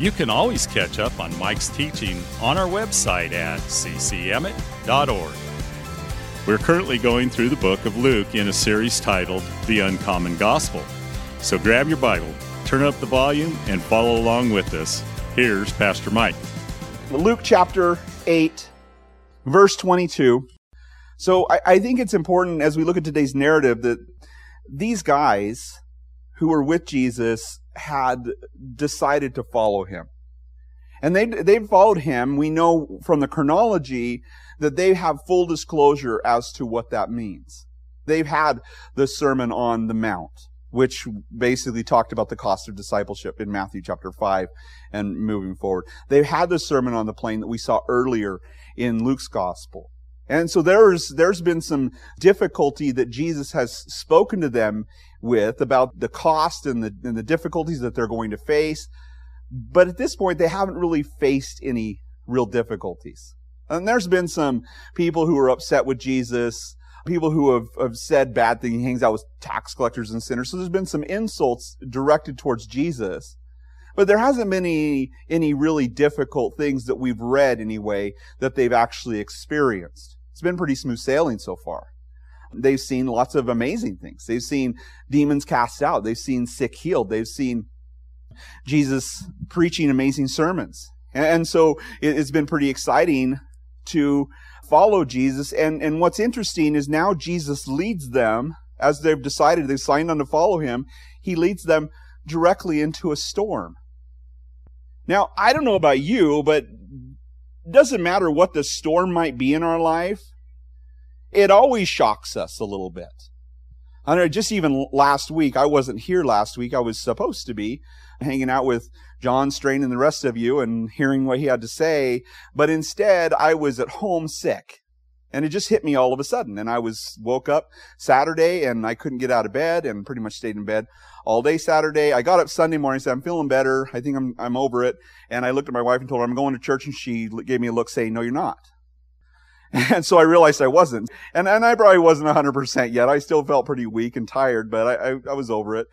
you can always catch up on Mike's teaching on our website at ccemmett.org. We're currently going through the book of Luke in a series titled The Uncommon Gospel. So grab your Bible, turn up the volume, and follow along with us. Here's Pastor Mike. Luke chapter 8, verse 22. So I, I think it's important as we look at today's narrative that these guys who were with Jesus had decided to follow him. And they, they followed him. We know from the chronology that they have full disclosure as to what that means. They've had the Sermon on the Mount, which basically talked about the cost of discipleship in Matthew chapter 5 and moving forward. They've had the Sermon on the Plain that we saw earlier in Luke's Gospel. And so there's, there's been some difficulty that Jesus has spoken to them with about the cost and the, and the difficulties that they're going to face. But at this point, they haven't really faced any real difficulties. And there's been some people who are upset with Jesus, people who have, have said bad things. He hangs out with tax collectors and sinners. So there's been some insults directed towards Jesus. But there hasn't been any, any really difficult things that we've read anyway that they've actually experienced. It's been pretty smooth sailing so far. They've seen lots of amazing things. They've seen demons cast out. They've seen sick healed. They've seen Jesus preaching amazing sermons. And so it's been pretty exciting to follow Jesus. And, and what's interesting is now Jesus leads them, as they've decided, they've signed on to follow him, he leads them directly into a storm. Now, I don't know about you, but doesn't matter what the storm might be in our life it always shocks us a little bit. I know, just even last week, I wasn't here last week. I was supposed to be hanging out with John Strain and the rest of you and hearing what he had to say. But instead, I was at home sick. And it just hit me all of a sudden. And I was woke up Saturday and I couldn't get out of bed and pretty much stayed in bed all day Saturday. I got up Sunday morning said, I'm feeling better. I think I'm, I'm over it. And I looked at my wife and told her I'm going to church and she gave me a look saying, no, you're not. And so I realized I wasn't. And, and I probably wasn't 100% yet. I still felt pretty weak and tired, but I, I, I was over it.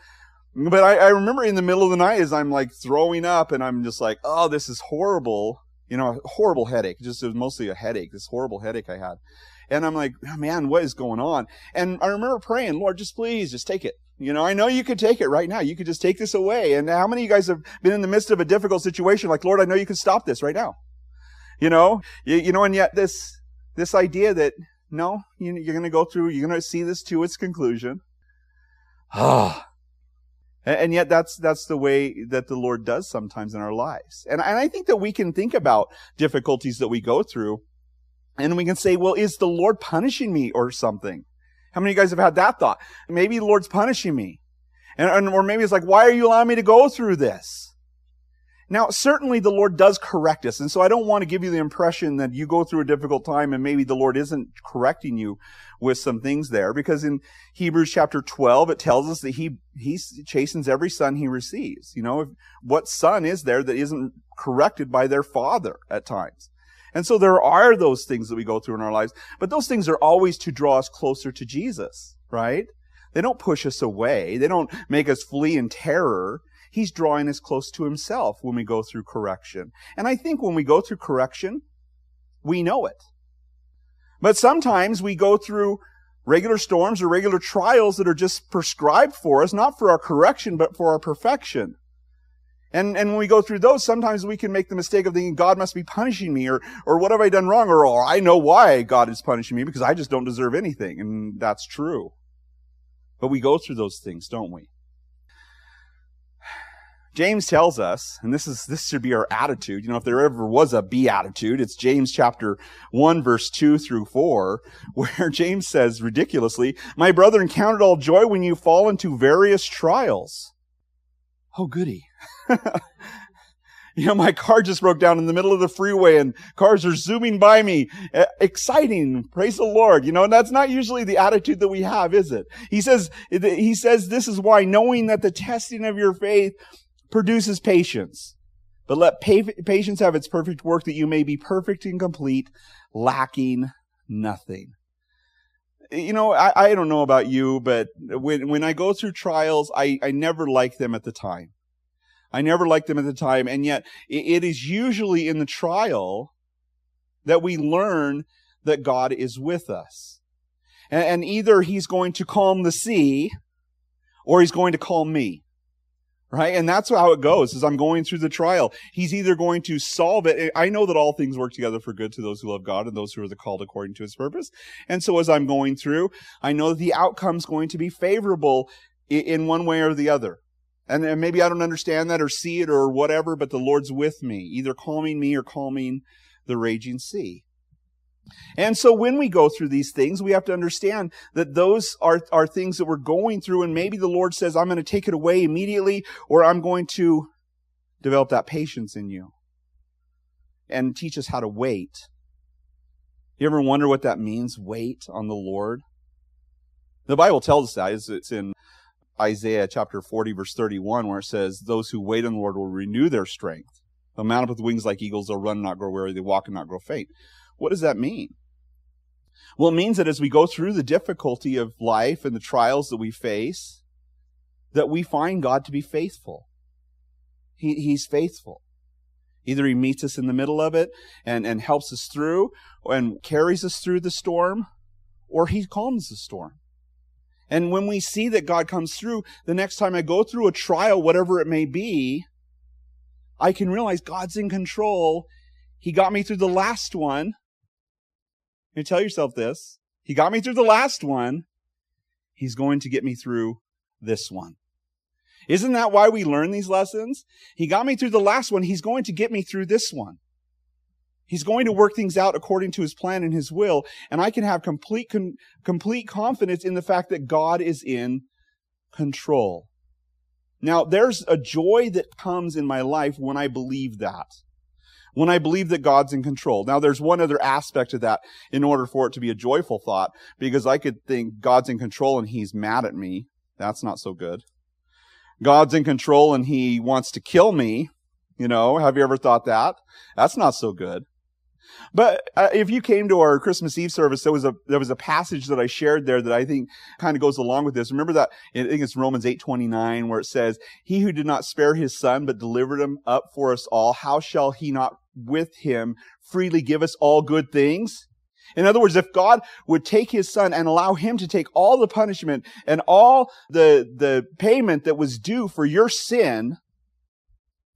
But I, I remember in the middle of the night as I'm like throwing up and I'm just like, oh, this is horrible. You know, a horrible headache. Just, it was mostly a headache, this horrible headache I had. And I'm like, oh, man, what is going on? And I remember praying, Lord, just please, just take it. You know, I know you could take it right now. You could just take this away. And how many of you guys have been in the midst of a difficult situation? Like, Lord, I know you could stop this right now. You know, you, you know, and yet this, this idea that no, you're going to go through, you're going to see this to its conclusion. Ah. And yet that's, that's the way that the Lord does sometimes in our lives. And, and I think that we can think about difficulties that we go through and we can say, well, is the Lord punishing me or something? How many of you guys have had that thought? Maybe the Lord's punishing me. And, and, or maybe it's like, why are you allowing me to go through this? Now, certainly the Lord does correct us. And so I don't want to give you the impression that you go through a difficult time and maybe the Lord isn't correcting you with some things there. Because in Hebrews chapter 12, it tells us that he, he chastens every son he receives. You know, what son is there that isn't corrected by their father at times? And so there are those things that we go through in our lives, but those things are always to draw us closer to Jesus, right? They don't push us away. They don't make us flee in terror. He's drawing us close to himself when we go through correction. And I think when we go through correction, we know it. But sometimes we go through regular storms or regular trials that are just prescribed for us, not for our correction, but for our perfection. And, and when we go through those, sometimes we can make the mistake of thinking God must be punishing me or, or what have I done wrong? Or, or I know why God is punishing me because I just don't deserve anything. And that's true. But we go through those things, don't we? James tells us, and this is this should be our attitude. You know, if there ever was a beatitude, it's James chapter 1 verse 2 through 4, where James says ridiculously, "My brethren, count it all joy when you fall into various trials." Oh goody. You know, my car just broke down in the middle of the freeway and cars are zooming by me. Exciting. Praise the Lord. You know, and that's not usually the attitude that we have, is it? He says, he says this is why knowing that the testing of your faith produces patience. But let patience have its perfect work that you may be perfect and complete, lacking nothing. You know, I, I don't know about you, but when, when I go through trials, I, I never like them at the time. I never liked them at the time. And yet it is usually in the trial that we learn that God is with us. And, and either he's going to calm the sea or he's going to calm me right? And that's how it goes as i'm going through the trial. He's either going to solve it. I know that all things work together for good to those who love god and those who are the called according to his purpose. And so as i'm going through i know that the outcome's going to be favorable in one way or the other. And maybe i don't understand that or see it or whatever but the lord's with me either calming me or calming the raging sea and so when we go through these things, we have to understand that those are, are things that we're going through, and maybe the Lord says, I'm going to take it away immediately, or I'm going to develop that patience in you and teach us how to wait. You ever wonder what that means, wait on the Lord? The Bible tells us that. It's in Isaiah chapter 40, verse 31, where it says, Those who wait on the Lord will renew their strength. They'll mount up with wings like eagles. They'll run and not grow weary. They walk and not grow faint. What does that mean? Well, it means that as we go through the difficulty of life and the trials that we face, that we find God to be faithful. He, he's faithful. Either he meets us in the middle of it and, and helps us through and carries us through the storm, or he calms the storm. And when we see that God comes through, the next time I go through a trial, whatever it may be, I can realize God's in control. He got me through the last one. You tell yourself this. He got me through the last one. He's going to get me through this one. Isn't that why we learn these lessons? He got me through the last one. He's going to get me through this one. He's going to work things out according to his plan and his will. And I can have complete, con- complete confidence in the fact that God is in control. Now, there's a joy that comes in my life when I believe that when I believe that God's in control. Now, there's one other aspect of that in order for it to be a joyful thought, because I could think God's in control and he's mad at me. That's not so good. God's in control and he wants to kill me. You know, have you ever thought that? That's not so good. But uh, if you came to our Christmas Eve service, there was a there was a passage that I shared there that I think kind of goes along with this. Remember that I think it's Romans eight twenty nine where it says, "He who did not spare his son but delivered him up for us all, how shall he not with him freely give us all good things?" In other words, if God would take his son and allow him to take all the punishment and all the the payment that was due for your sin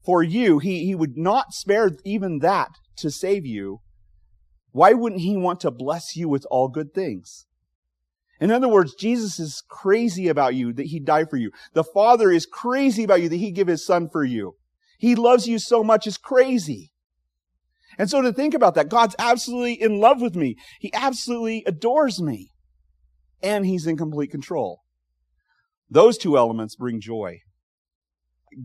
for you, he, he would not spare even that to save you, why wouldn't he want to bless you with all good things? In other words, Jesus is crazy about you that he died for you. The Father is crazy about you that he give his son for you. He loves you so much, it's crazy. And so to think about that, God's absolutely in love with me. He absolutely adores me. And he's in complete control. Those two elements bring joy.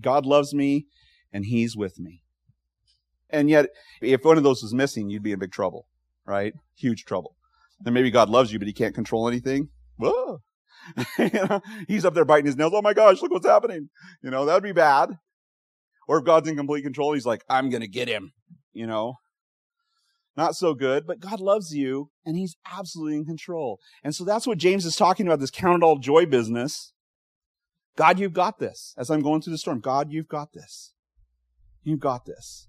God loves me and he's with me. And yet, if one of those was missing, you'd be in big trouble, right? Huge trouble. And maybe God loves you, but he can't control anything. Whoa. you know, he's up there biting his nails. Oh my gosh, look what's happening. You know, that'd be bad. Or if God's in complete control, he's like, I'm going to get him. You know, not so good, but God loves you and he's absolutely in control. And so that's what James is talking about this count it all joy business. God, you've got this. As I'm going through the storm, God, you've got this. You've got this.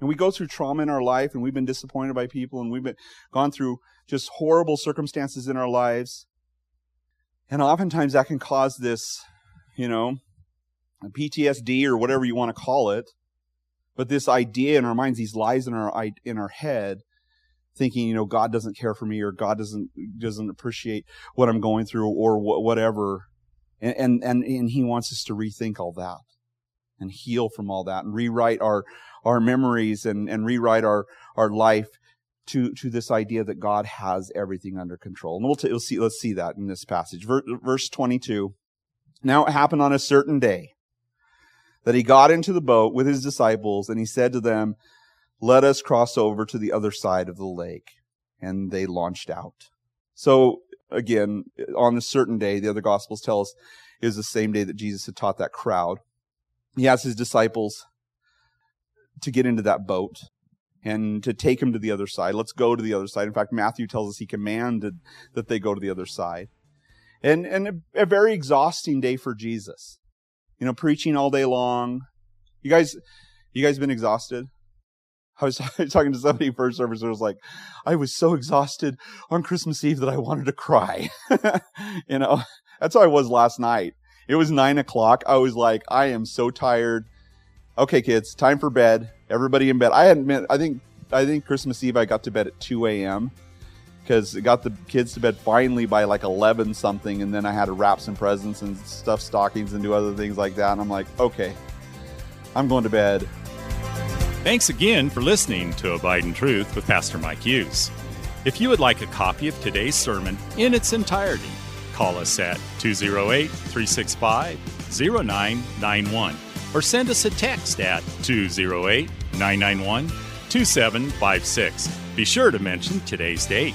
And we go through trauma in our life and we've been disappointed by people and we've been gone through just horrible circumstances in our lives. And oftentimes that can cause this, you know, PTSD or whatever you want to call it. But this idea in our minds, these lies in our in our head, thinking, you know, God doesn't care for me or God doesn't doesn't appreciate what I'm going through or wh- whatever, and, and and and He wants us to rethink all that and heal from all that and rewrite our our memories and, and rewrite our, our life to, to this idea that God has everything under control. And we'll, t- we'll see, let's see that in this passage. Ver- verse 22. Now it happened on a certain day that he got into the boat with his disciples and he said to them, let us cross over to the other side of the lake. And they launched out. So again, on a certain day, the other gospels tell us is the same day that Jesus had taught that crowd. He asked his disciples to get into that boat and to take him to the other side. Let's go to the other side. In fact, Matthew tells us he commanded that they go to the other side. And, and a, a very exhausting day for Jesus. You know, preaching all day long. You guys, you guys been exhausted? I was talking to somebody first service who was like, I was so exhausted on Christmas Eve that I wanted to cry. you know, that's how I was last night. It was nine o'clock. I was like, I am so tired. Okay, kids, time for bed. Everybody in bed. I hadn't been, I think, I think Christmas Eve I got to bed at 2 a.m. because it got the kids to bed finally by like 11 something. And then I had to wrap some presents and stuff stockings and do other things like that. And I'm like, okay, I'm going to bed. Thanks again for listening to Abide in Truth with Pastor Mike Hughes. If you would like a copy of today's sermon in its entirety, call us at 208 365 0991 or send us a text at 208 991 2756. Be sure to mention today's date.